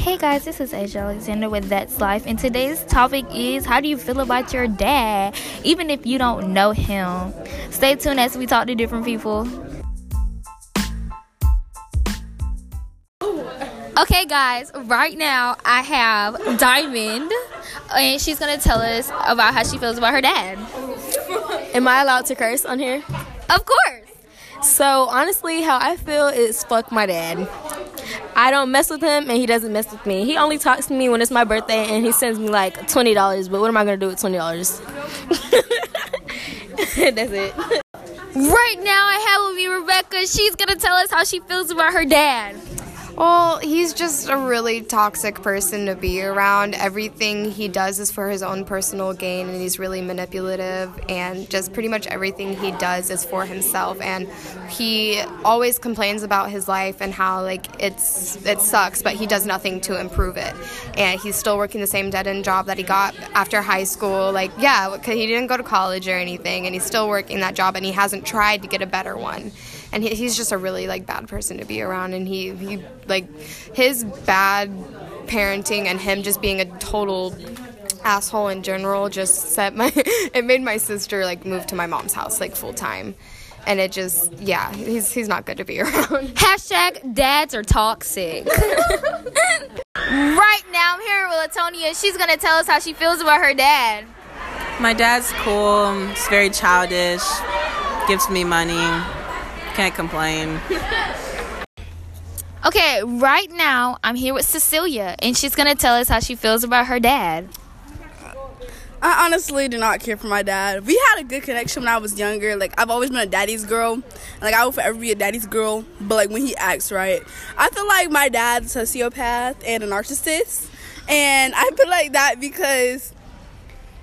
Hey guys, this is Asia Alexander with That's Life, and today's topic is how do you feel about your dad, even if you don't know him? Stay tuned as we talk to different people. Okay, guys, right now I have Diamond, and she's gonna tell us about how she feels about her dad. Am I allowed to curse on here? Of course. So honestly, how I feel is fuck my dad. I don't mess with him and he doesn't mess with me. He only talks to me when it's my birthday and he sends me like twenty dollars. But what am I gonna do with twenty dollars? That's it. Right now I have with me Rebecca. She's gonna tell us how she feels about her dad. Well, he's just a really toxic person to be around. Everything he does is for his own personal gain, and he's really manipulative. And just pretty much everything he does is for himself. And he always complains about his life and how like it's it sucks, but he does nothing to improve it. And he's still working the same dead end job that he got after high school. Like, yeah, because he didn't go to college or anything, and he's still working that job, and he hasn't tried to get a better one and he, he's just a really like bad person to be around and he he like his bad parenting and him just being a total asshole in general just set my it made my sister like move to my mom's house like full time and it just yeah he's he's not good to be around. Hashtag dads are toxic. Right now i'm here with latonia she's gonna tell us how she feels about her dad. My dad's cool he's very childish gives me money can't complain. Okay, right now I'm here with Cecilia, and she's gonna tell us how she feels about her dad. I honestly do not care for my dad. We had a good connection when I was younger. Like I've always been a daddy's girl. Like I will forever be a daddy's girl. But like when he acts right, I feel like my dad's a sociopath and a narcissist. And I feel like that because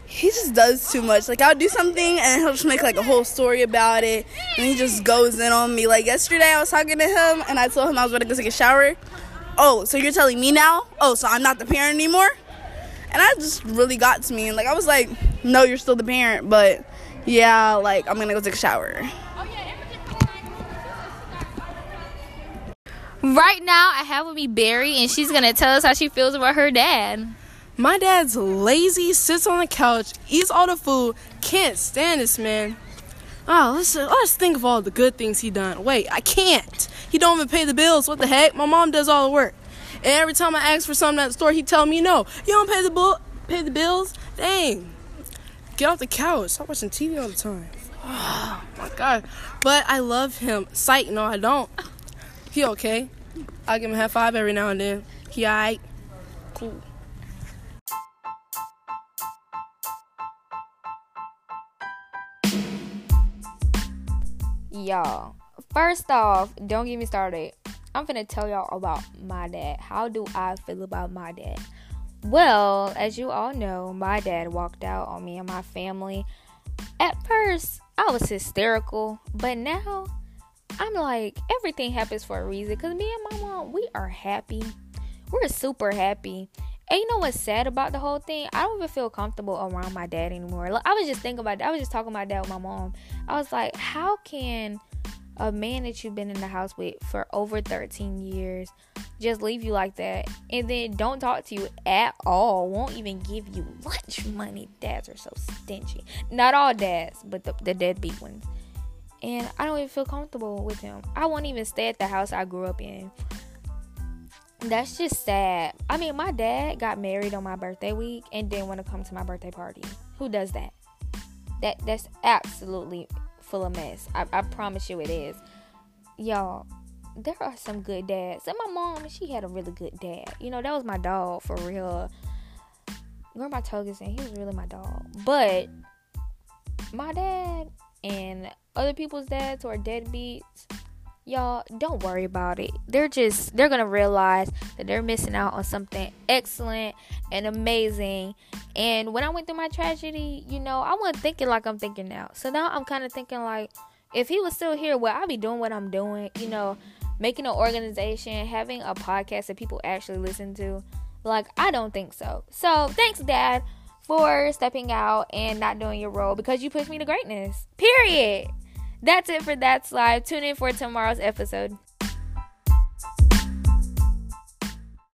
he just does too much. Like I'll do something and he'll just make like a whole story about it, and he just goes in on me. Like yesterday, I was talking to him and I told him I was going to go take a shower. Oh, so you're telling me now? Oh, so I'm not the parent anymore? And that just really got to me. And like I was like, no, you're still the parent, but yeah, like I'm gonna go take a shower. Right now, I have with me Barry, and she's gonna tell us how she feels about her dad. My dad's lazy, sits on the couch, eats all the food, can't stand this man. Oh, let's let's think of all the good things he done. Wait, I can't. He don't even pay the bills. What the heck? My mom does all the work. And every time I ask for something at the store, he tell me no. You don't pay the bill, pay the bills. Dang. Get off the couch. Stop watching TV all the time. Oh my god. But I love him. Sight, no, I don't. He okay. I give him a high five every now and then. He alright. Cool. Y'all. First off, don't get me started. I'm gonna tell y'all about my dad. How do I feel about my dad? Well, as you all know, my dad walked out on me and my family. At first, I was hysterical, but now I'm like, everything happens for a reason. Because me and my mom, we are happy. We're super happy. And you know what's sad about the whole thing? I don't even feel comfortable around my dad anymore. Like, I was just thinking about that. I was just talking about that with my mom. I was like, how can a man that you've been in the house with for over 13 years just leave you like that and then don't talk to you at all won't even give you lunch money dads are so stingy not all dads but the, the deadbeat ones and i don't even feel comfortable with him i won't even stay at the house i grew up in that's just sad. I mean, my dad got married on my birthday week and didn't want to come to my birthday party. Who does that? That that's absolutely full of mess. I, I promise you it is. Y'all, there are some good dads. And my mom, she had a really good dad. You know, that was my dog for real. Grandma Togerson, he was really my dog. But my dad and other people's dads who are deadbeats, y'all don't worry about it. They're just they're gonna realize that they're missing out on something excellent and amazing. And when i went through my tragedy you know i wasn't thinking like i'm thinking now. So now i'm kind of thinking like if he was still here well i'd be doing what i'm doing? You know making an organization having a podcast that people actually listen to? Like i don't think so. So thanks dad for stepping out and not doing your role because you pushed me to greatness. Period that's it for That's Life. Tune in for tomorrow's episode.